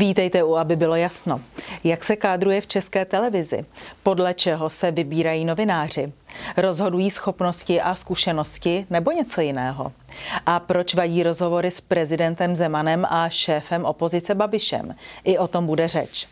Vítejte u, aby bylo jasno. Jak se kádruje v české televizi? Podle čeho se vybírají novináři? Rozhodují schopnosti a zkušenosti nebo něco jiného? A proč vadí rozhovory s prezidentem Zemanem a šéfem opozice Babišem? I o tom bude řeč.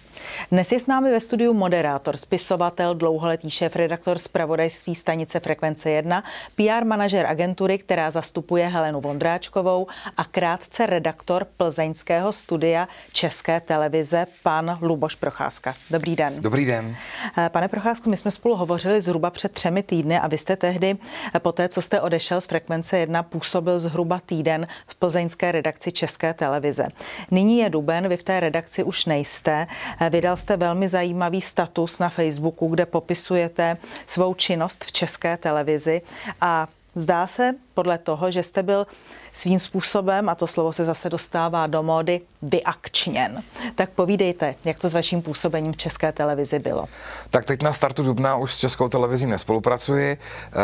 Dnes je s námi ve studiu moderátor, spisovatel, dlouholetý šéf redaktor zpravodajství stanice Frekvence 1, PR manažer agentury, která zastupuje Helenu Vondráčkovou a krátce redaktor plzeňského studia České televize, pan Luboš Procházka. Dobrý den. Dobrý den. Eh, pane Procházku, my jsme spolu hovořili zhruba před třemi týdny a vy jste tehdy, eh, po té, co jste odešel z Frekvence 1, působil zhruba týden v plzeňské redakci České televize. Nyní je duben, vy v té redakci už nejste. Vydal jste velmi zajímavý status na Facebooku, kde popisujete svou činnost v české televizi. A zdá se podle toho, že jste byl svým způsobem, a to slovo se zase dostává do módy, vyakčněn. Tak povídejte, jak to s vaším působením v České televizi bylo. Tak teď na startu Dubna už s Českou televizí nespolupracuji. Eh,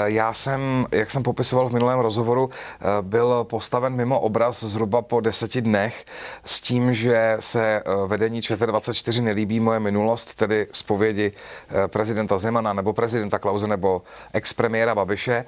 já jsem, jak jsem popisoval v minulém rozhovoru, eh, byl postaven mimo obraz zhruba po deseti dnech s tím, že se eh, vedení ČT24 nelíbí moje minulost, tedy zpovědi prezidenta Zemana nebo prezidenta Klauze nebo ex-premiéra Babiše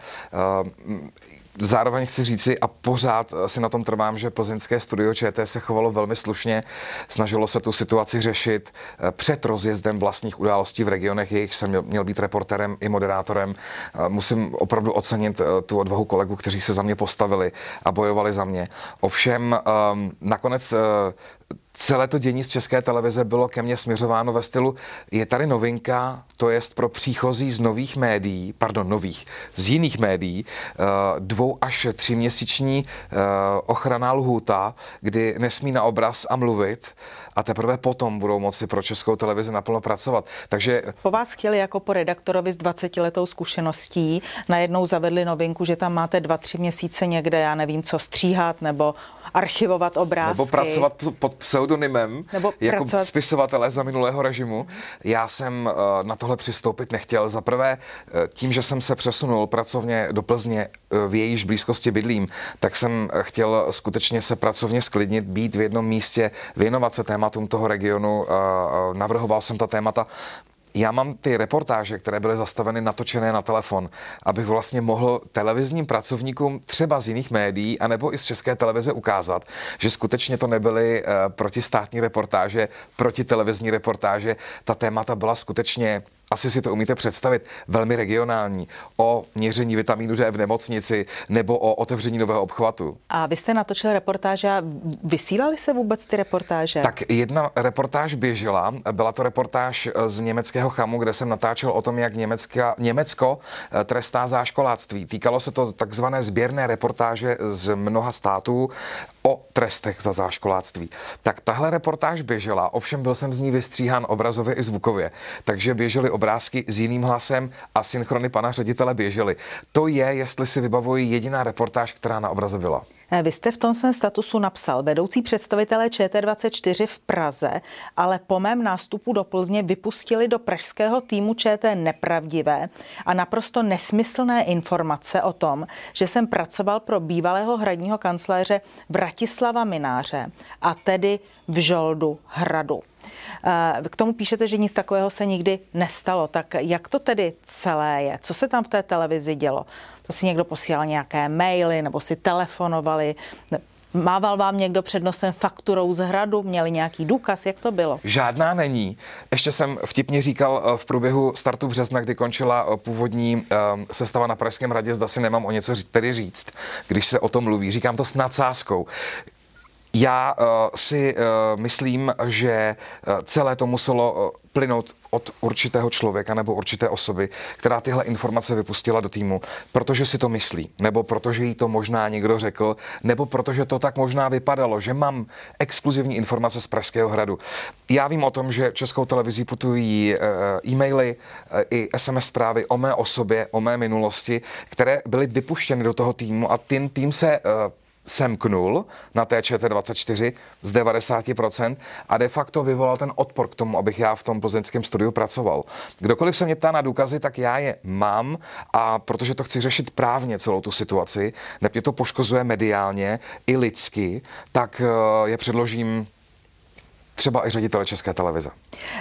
Zároveň chci říci a pořád si na tom trvám, že plzeňské studio ČT se chovalo velmi slušně, snažilo se tu situaci řešit eh, před rozjezdem vlastních událostí v regionech, jejich jsem měl, být reporterem i moderátorem. Eh, musím opravdu ocenit eh, tu odvahu kolegů, kteří se za mě postavili a bojovali za mě. Ovšem ehm, nakonec celé to dění z české televize bylo ke mně směřováno ve stylu, je tady novinka, to jest pro příchozí z nových médií, pardon, nových, z jiných médií, eh, dvou až tříměsíční eh, ochranná lhůta, kdy nesmí na obraz a mluvit a teprve potom budou moci pro českou televizi naplno pracovat. Takže... Po vás chtěli jako po redaktorovi s 20 letou zkušeností najednou zavedli novinku, že tam máte dva, tři měsíce někde, já nevím, co stříhat nebo archivovat obrázky. Nebo pracovat pod pseudonymem nebo jako pracovat... spisovatelé za minulého režimu. Já jsem eh, na tohle přistoupit nechtěl. Za prvé, eh, tím, že jsem se přesunul pracovně do Plzně, eh, v jejíž blízkosti bydlím, tak jsem chtěl skutečně se pracovně sklidnit, být v jednom místě, věnovat se tématům toho regionu. Navrhoval jsem ta témata já mám ty reportáže, které byly zastaveny, natočené na telefon, abych vlastně mohl televizním pracovníkům třeba z jiných médií, anebo i z české televize ukázat, že skutečně to nebyly uh, protistátní reportáže, protitelevizní reportáže. Ta témata byla skutečně asi si to umíte představit, velmi regionální, o měření vitamínu D v nemocnici nebo o otevření nového obchvatu. A vy jste natočil reportáže a vysílali se vůbec ty reportáže? Tak jedna reportáž běžela, byla to reportáž z německého chamu, kde jsem natáčel o tom, jak Německa, Německo eh, trestá záškoláctví. Týkalo se to takzvané sběrné reportáže z mnoha států o trestech za záškoláctví. Tak tahle reportáž běžela, ovšem byl jsem z ní vystříhán obrazově i zvukově, takže běžely obrázky s jiným hlasem a synchrony pana ředitele běžely. To je, jestli si vybavuji, jediná reportáž, která na obraze byla. Eh, vy jste v tom svém statusu napsal vedoucí představitelé ČT24 v Praze, ale po mém nástupu do Plzně vypustili do pražského týmu ČT nepravdivé a naprosto nesmyslné informace o tom, že jsem pracoval pro bývalého hradního kancléře Vratislava Mináře a tedy v Žoldu hradu. Eh, k tomu píšete, že nic takového se nikdy nestalo. Tak jak to tedy celé je? Co se tam v té televizi dělo? To si někdo posílal nějaké maily nebo si telefonovali? Mával vám někdo před nosem fakturou z hradu? Měli nějaký důkaz? Jak to bylo? Žádná není. Ještě jsem vtipně říkal eh, v průběhu startu března, kdy končila eh, původní sestava na Pražském radě, zda si nemám o něco tedy říct, když se o tom mluví. Říkám to s nadsázkou. Já uh, si uh, myslím, že uh, celé to muselo uh, plynout od určitého člověka nebo určité osoby, která tyhle informace vypustila do týmu, protože si to myslí, nebo protože jí to možná někdo řekl, nebo protože to tak možná vypadalo, že mám exkluzivní informace z Pražského hradu. Já vím o tom, že českou televizí putují e-maily i SMS zprávy o mé osobě, o mé minulosti, které byly vypuštěny do toho týmu a ten tým se semknul na té ČT24 z 90% a de facto vyvolal ten odpor k tomu, abych já v tom plzeňském studiu pracoval. Kdokoliv se mě ptá na důkazy, tak já je mám a protože to chci řešit právně celou tu situaci, ne mě to poškozuje mediálně i lidsky, tak eh, je předložím třeba i ředitele České televize.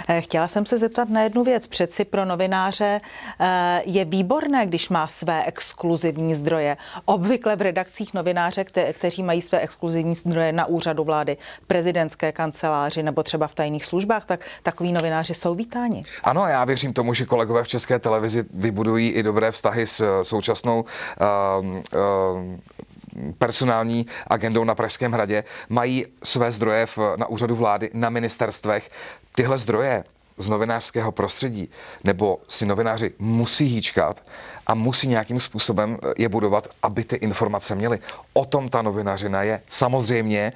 Eh, chtěla jsem se zeptat na jednu věc. Přeci pro novináře eh, je výborné, když má své exkluzivní zdroje. Obvykle v redakcích novináře, kte- kteří mají své exkluzivní zdroje na úřadu vlády, prezidentské kanceláři nebo třeba v tajných službách, tak takový novináři jsou vítáni. Ano, já věřím tomu, že kolegové v České televizi vybudují i dobré vztahy s současnou uh, uh, personální agendou na Pražském hradě, mají své zdroje v, na úřadu vlády, na ministerstvech. Tyhle zdroje z novinářského prostředí, nebo si novináři musí hýčkat a musí nějakým způsobem je budovat, aby ty informace měli. O tom ta novinařina je. Samozřejmě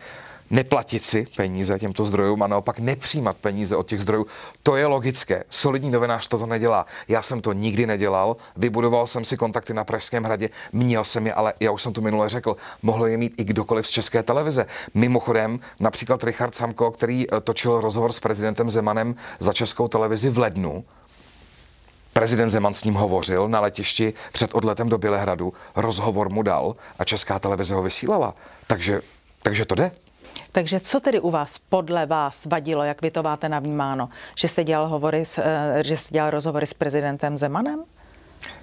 neplatit si peníze těmto zdrojům a naopak nepřijímat peníze od těch zdrojů. To je logické. Solidní novinář toto nedělá. Já jsem to nikdy nedělal. Vybudoval jsem si kontakty na Pražském hradě, měl jsem je, ale já už jsem to minule řekl, mohl je mít i kdokoliv z České televize. Mimochodem, například Richard Samko, který eh, točil rozhovor s prezidentem Zemanem za Českou televizi v lednu, Prezident Zeman s ním hovořil na letišti před odletem do Bělehradu, rozhovor mu dal a Česká televize ho vysílala. Takže, takže to jde. Takže co tedy u vás podle vás vadilo, jak vy to máte navnímáno? Že jste dělal, hovory s, eh, že jste dělal rozhovory s prezidentem Zemanem?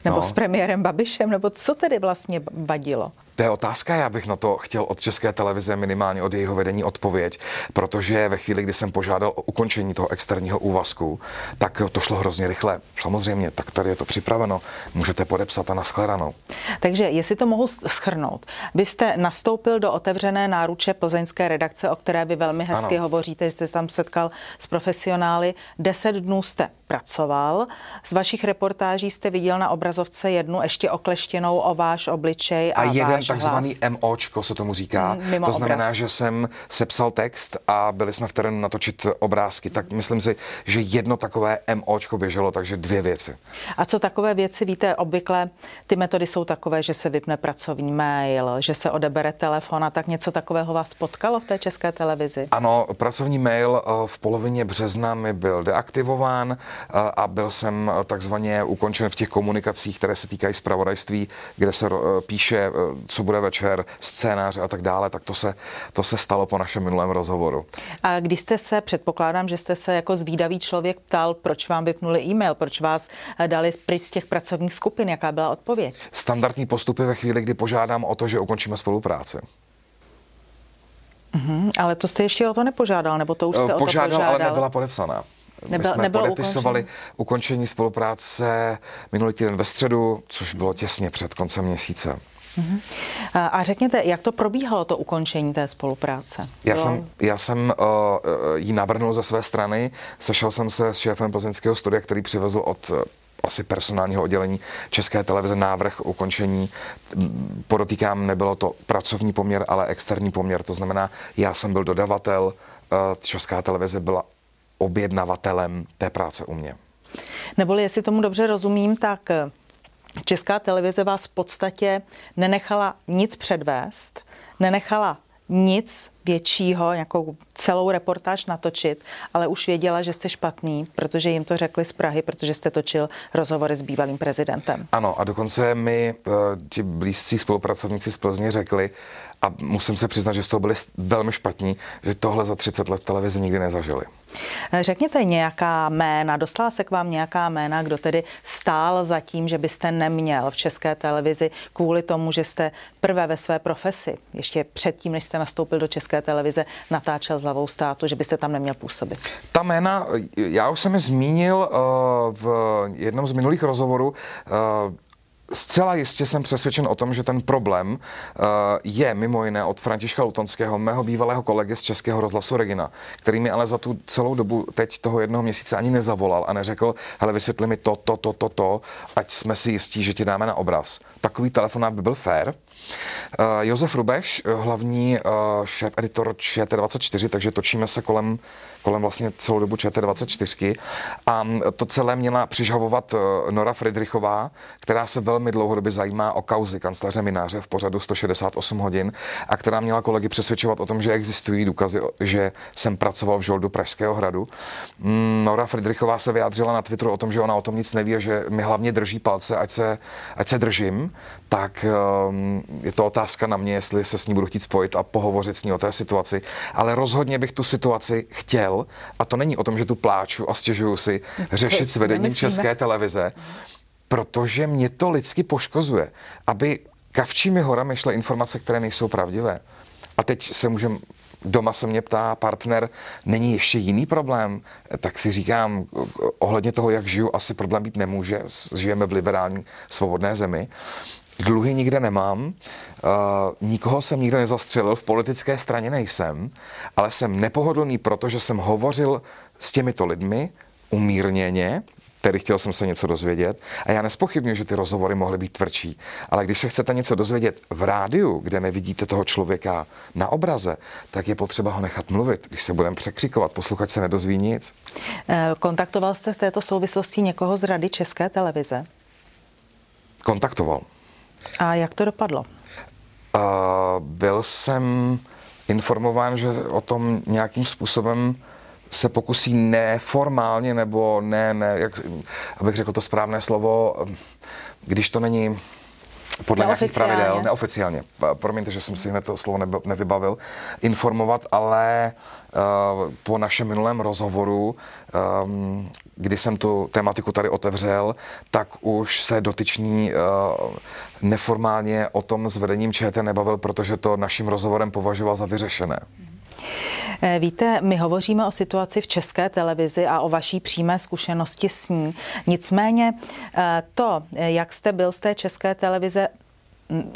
Nebo no. s premiérem Babišem? Nebo co tedy vlastně vadilo? To je otázka, já bych na to chtěl od České televize minimálně od jejího vedení odpověď, protože ve chvíli, kdy jsem požádal o ukončení toho externího úvazku, tak to šlo hrozně rychle. Samozřejmě, tak tady je to připraveno, můžete podepsat a naschledanou. Takže jestli to mohu schrnout, vy jste nastoupil do otevřené náruče plzeňské redakce, o které vy velmi hezky ano. hovoříte, že jste se tam setkal s profesionály. Deset dnů jste pracoval. Z vašich reportáží jste viděl na obrazovce jednu ještě okleštěnou o váš obličej a, a jeden váš takzvaný hlas. MOčko se tomu říká. Mm, mimo to znamená, obraz. že jsem sepsal text a byli jsme v terénu natočit obrázky. Tak myslím si, že jedno takové MOčko běželo, takže dvě věci. A co takové věci víte? Obvykle ty metody jsou takové, že se vypne pracovní mail, že se odebere telefon a tak něco takového vás potkalo v té české televizi? Ano, pracovní mail eh, v polovině března mi byl deaktivován eh, a byl jsem eh, takzvaně ukončen v těch komunikacích, které se týkají zpravodajství, kde se píše, co bude večer, scénář a tak dále, tak to se, to se stalo po našem minulém rozhovoru. A když jste se, předpokládám, že jste se jako zvídavý člověk ptal, proč vám vypnuli e-mail, proč vás dali pryč z těch pracovních skupin, jaká byla odpověď? Standardní postupy ve chvíli, kdy požádám o to, že ukončíme spolupráci. Mm-hmm, ale to jste ještě o to nepožádal, nebo to už jste požádal, o to požádal? ale nebyla podepsaná. Nebyl, My jsme nebylo podepisovali ukončení. ukončení spolupráce minulý týden ve středu, což bylo těsně před koncem měsíce. Uh-huh. A řekněte, jak to probíhalo, to ukončení té spolupráce? Já jsem, já jsem uh, ji navrhnul ze své strany, sešel jsem se s šéfem plzeňského studia, který přivezl od uh, asi personálního oddělení České televize návrh ukončení. Podotýkám, nebylo to pracovní poměr, ale externí poměr. To znamená, já jsem byl dodavatel, Česká televize byla objednavatelem té práce u mě. Neboli, jestli tomu dobře rozumím, tak Česká televize vás v podstatě nenechala nic předvést, nenechala nic většího, nějakou celou reportáž natočit, ale už věděla, že jste špatný, protože jim to řekli z Prahy, protože jste točil rozhovory s bývalým prezidentem. Ano, a dokonce mi uh, ti blízcí spolupracovníci z Plzně řekli, a musím se přiznat, že z toho byli velmi špatní, že tohle za 30 let v televizi nikdy nezažili. Řekněte nějaká jména, dostala se k vám nějaká jména, kdo tedy stál za tím, že byste neměl v české televizi kvůli tomu, že jste prvé ve své profesi, ještě předtím, než jste nastoupil do české televize, natáčel s hlavou státu, že byste tam neměl působit? Ta jména, já už jsem je zmínil uh, v jednom z minulých rozhovorů, uh, Zcela jistě jsem přesvědčen o tom, že ten problém uh, je mimo jiné od Františka Lutonského, mého bývalého kolegy z Českého rozhlasu Regina, který mi ale za tu celou dobu teď toho jednoho měsíce ani nezavolal a neřekl, hele, vysvětli mi to, to, to, to, to, ať jsme si jistí, že ti dáme na obraz. Takový telefonát by byl fér. Uh, Josef Rubeš, hlavní uh, šéf-editor ČT24, takže točíme se kolem kolem vlastně celou dobu ČT24. A to celé měla přižavovat eh, Nora Friedrichová, která se velmi dlouhodobě zajímá o kauzy kancléře Mináře v pořadu 168 hodin a která měla kolegy přesvědčovat o tom, že existují důkazy, že jsem pracoval v žoldu Pražského hradu. Mm, Nora Friedrichová se vyjádřila na Twitteru o tom, že ona o tom nic neví a že mi hlavně drží palce, ať se, ať se držím. Tak um, je to otázka na mě, jestli se s ní budu chtít spojit a pohovořit s ní o té situaci, ale rozhodně bych tu situaci chtěl, a to není o tom, že tu pláču a stěžuju si, řešit s vedením České televize, protože mě to lidsky poškozuje, aby kavčími horami šly informace, které nejsou pravdivé. A teď se můžeme doma se mě ptá partner, není ještě jiný problém? Tak si říkám, ohledně toho, jak žiju, asi problém být nemůže. Žijeme v liberální svobodné zemi. Dluhy nikde nemám, uh, nikoho jsem nikde nezastřelil, v politické straně nejsem, ale jsem nepohodlný, protože jsem hovořil s těmito lidmi umírněně, tedy chtěl jsem se něco dozvědět. A já nespochybnuju, že ty rozhovory mohly být tvrdší. Ale když se chcete něco dozvědět v rádiu, kde nevidíte toho člověka na obraze, tak je potřeba ho nechat mluvit. Když se budeme překřikovat, posluchač se nedozví nic. Eh, kontaktoval jste v této souvislosti někoho z Rady České televize? Kontaktoval. A jak to dopadlo? Uh, byl jsem informován, že o tom nějakým způsobem se pokusí neformálně nebo ne, ne jak, abych řekl to správné slovo, když to není podle nějakých pravidel, neoficiálně, promiňte, že jsem si hned to slovo nevybavil, informovat, ale uh, po našem minulém rozhovoru, um, kdy jsem tu tématiku tady otevřel, tak už se dotyčný uh, neformálně o tom s vedením ČT nebavil, protože to naším rozhovorem považoval za vyřešené. Eh, víte, my hovoříme o situaci v české televizi a o vaší přímé zkušenosti s ní. Nicméně eh, to, eh, jak jste byl z té české televize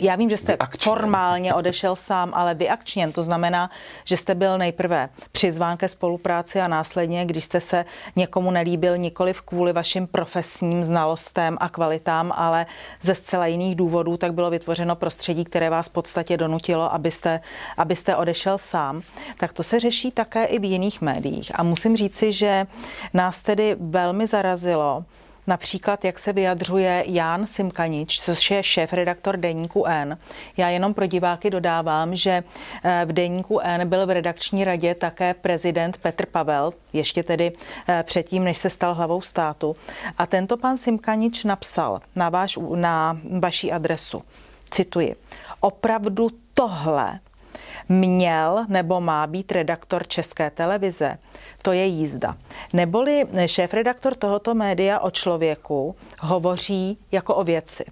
já vím, že jste vyakčněn. formálně odešel sám, ale vyakčněn. To znamená, že jste byl nejprve přizván ke spolupráci a následně, když jste se někomu nelíbil nikoli kvůli vašim profesním znalostem a kvalitám, ale ze zcela jiných důvodů, tak bylo vytvořeno prostředí, které vás v podstatě donutilo, abyste, abyste odešel sám. Tak to se řeší také i v jiných médiích. A musím říci, že nás tedy velmi zarazilo, Například, jak se vyjadřuje Jan Simkanič, což je šéf-redaktor Deníku N. Já jenom pro diváky dodávám, že eh, v Deníku N byl v redakční radě také prezident Petr Pavel, ještě tedy eh, předtím, než se stal hlavou státu. A tento pan Simkanič napsal na, váš, na vaší adresu, cituji, opravdu tohle měl nebo má být redaktor České televize, to je jízda. Neboli šéf-redaktor tohoto média o člověku hovoří jako o věci.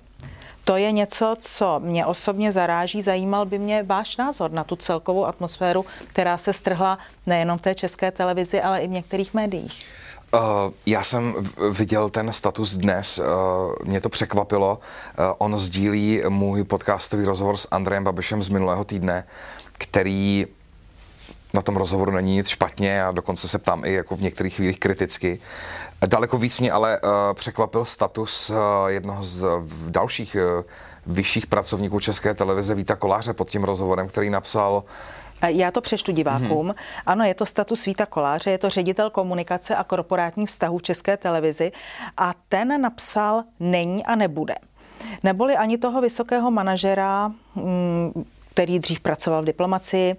To je něco, co mě osobně zaráží. Zajímal by mě váš názor na tu celkovou atmosféru, která se strhla nejenom v té české televizi, ale i v některých médiích. Uh, já jsem viděl ten status dnes, uh, mě to překvapilo. Uh, on sdílí můj podcastový rozhovor s Andrejem Babišem z minulého týdne, který na tom rozhovoru není nic špatně a dokonce se ptám i jako v některých chvílích kriticky. Daleko víc mě ale uh, překvapil status uh, jednoho z uh, dalších uh, vyšších pracovníků České televize Víta Koláře pod tím rozhovorem, který napsal já to přeštu divákům. Hmm. Ano, je to status Víta Koláře, je to ředitel komunikace a korporátních vztahů v České televizi a ten napsal není a nebude. Neboli ani toho vysokého manažera mm, který dřív pracoval v diplomacii.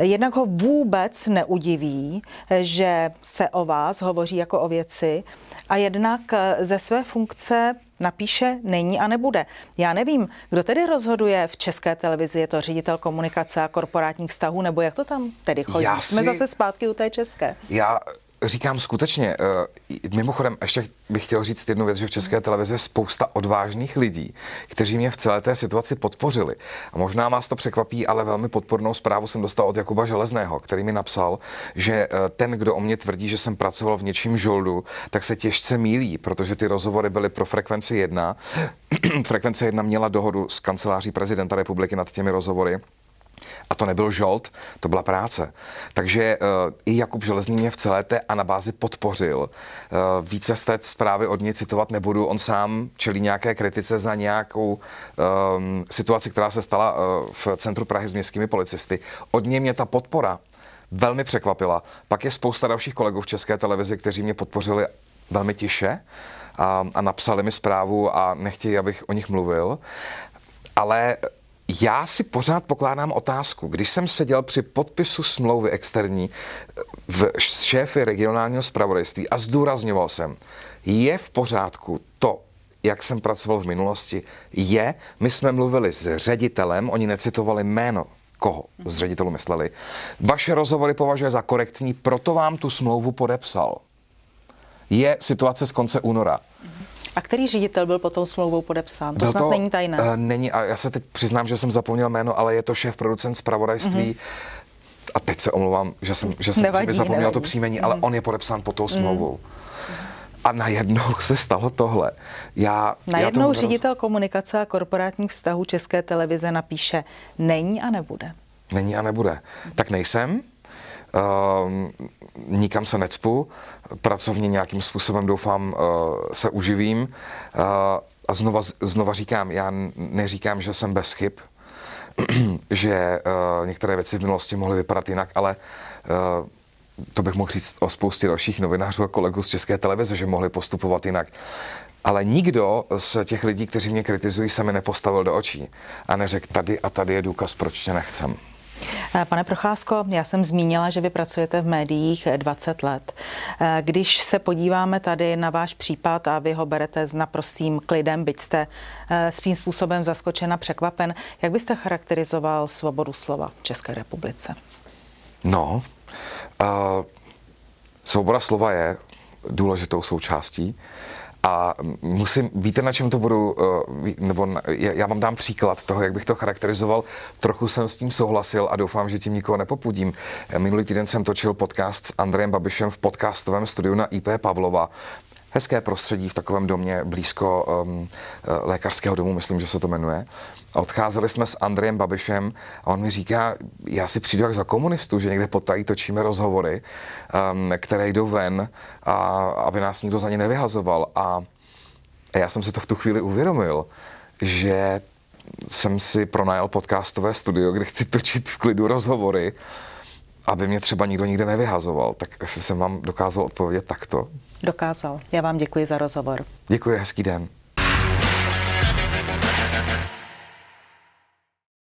Jednak ho vůbec neudiví, že se o vás hovoří jako o věci a jednak ze své funkce napíše není a nebude. Já nevím, kdo tedy rozhoduje v české televizi, je to ředitel komunikace a korporátních vztahů, nebo jak to tam tedy chodí? Já si... Jsme zase zpátky u té české. Já říkám skutečně, uh, mimochodem ještě bych chtěl říct jednu věc, že v České televizi je spousta odvážných lidí, kteří mě v celé té situaci podpořili. A možná vás to překvapí, ale velmi podpornou zprávu jsem dostal od Jakuba Železného, který mi napsal, že uh, ten, kdo o mě tvrdí, že jsem pracoval v něčím žoldu, tak se těžce mílí, protože ty rozhovory byly pro frekvenci 1. Frekvence 1 měla dohodu s kanceláří prezidenta republiky nad těmi rozhovory a to nebyl žolt, to byla práce. Takže uh, i Jakub Železný mě v celé té anabázi podpořil. Uh, více z té zprávy od něj citovat nebudu. On sám čelí nějaké kritice za nějakou um, situaci, která se stala uh, v centru Prahy s městskými policisty. Od něj mě ta podpora velmi překvapila. Pak je spousta dalších kolegů v České televizi, kteří mě podpořili velmi tiše a, a napsali mi zprávu a nechtějí, abych o nich mluvil. Ale já si pořád pokládám otázku, když jsem seděl při podpisu smlouvy externí v šéfy regionálního zpravodajství a zdůrazňoval jsem, je v pořádku to, jak jsem pracoval v minulosti, je, my jsme mluvili s ředitelem, oni necitovali jméno koho z ředitelů mysleli. Vaše rozhovory považuje za korektní, proto vám tu smlouvu podepsal. Je situace z konce února. A který ředitel byl potom smlouvou podepsán? To byl snad to, není tajné. Uh, není, a já se teď přiznám, že jsem zapomněl jméno, ale je to šéf producent zpravodajství. Mm-hmm. A teď se omlouvám, že jsem, že jsem nevadí, zapomněl nevadí. to příjmení, mm-hmm. ale mhm. on je podepsán pod tou mhm. smlouvou. Mm-hmm. A najednou se stalo tohle. Já, najednou já ředitel roz... komunikace a korporátních vztahů České televize napíše není a nebude. Není a nebude. Tak nejsem, uh, nikam se necpu, pracovně nějakým způsobem doufám uh, se uživím. Uh, a znova, znova říkám, já neříkám, že jsem bez chyb, že uh, některé věci v minulosti mohly vypadat jinak, ale to bych mohl říct o spoustě dalších novinářů a kolegů z České televize, že mohli postupovat jinak. Ale nikdo z těch lidí, kteří mě kritizují, se mi nepostavil do očí a neřekl, tady a tady je důkaz, proč tě nechcem. Eh, pane Procházko, já jsem zmínila, že vy pracujete v médiích 20 let. Eh, když se podíváme tady na váš případ a vy ho berete s naprostým klidem, byť jste eh, svým způsobem zaskočen a překvapen, jak byste charakterizoval svobodu slova v České republice? No, uh, svoboda slova je důležitou součástí. A musím, víte, na čem to budu, eh, nebo já vám dám příklad toho, jak bych to charakterizoval. Trochu jsem s tím souhlasil a doufám, že tím nikoho nepopudím. Minulý týden jsem točil podcast s Andrejem Babišem v podcastovém studiu na IP Pavlova hezké prostředí v takovém domě blízko um, lékařského domu, myslím, že se to jmenuje. A odcházeli jsme s Andrejem Babišem a on mi říká, já si přijdu jak za komunistu, že někde potají točíme rozhovory, um, které jdou ven, a, aby nás nikdo za ně nevyhazoval. A já jsem si to v tu chvíli uvědomil, že jsem si pronajal podcastové studio, kde chci točit v klidu rozhovory, aby mě třeba nikdo nikde nevyhazoval. Tak jsem vám dokázal odpovědět takto. Dokázal. Já vám děkuji za rozhovor. Děkuji, hezký den.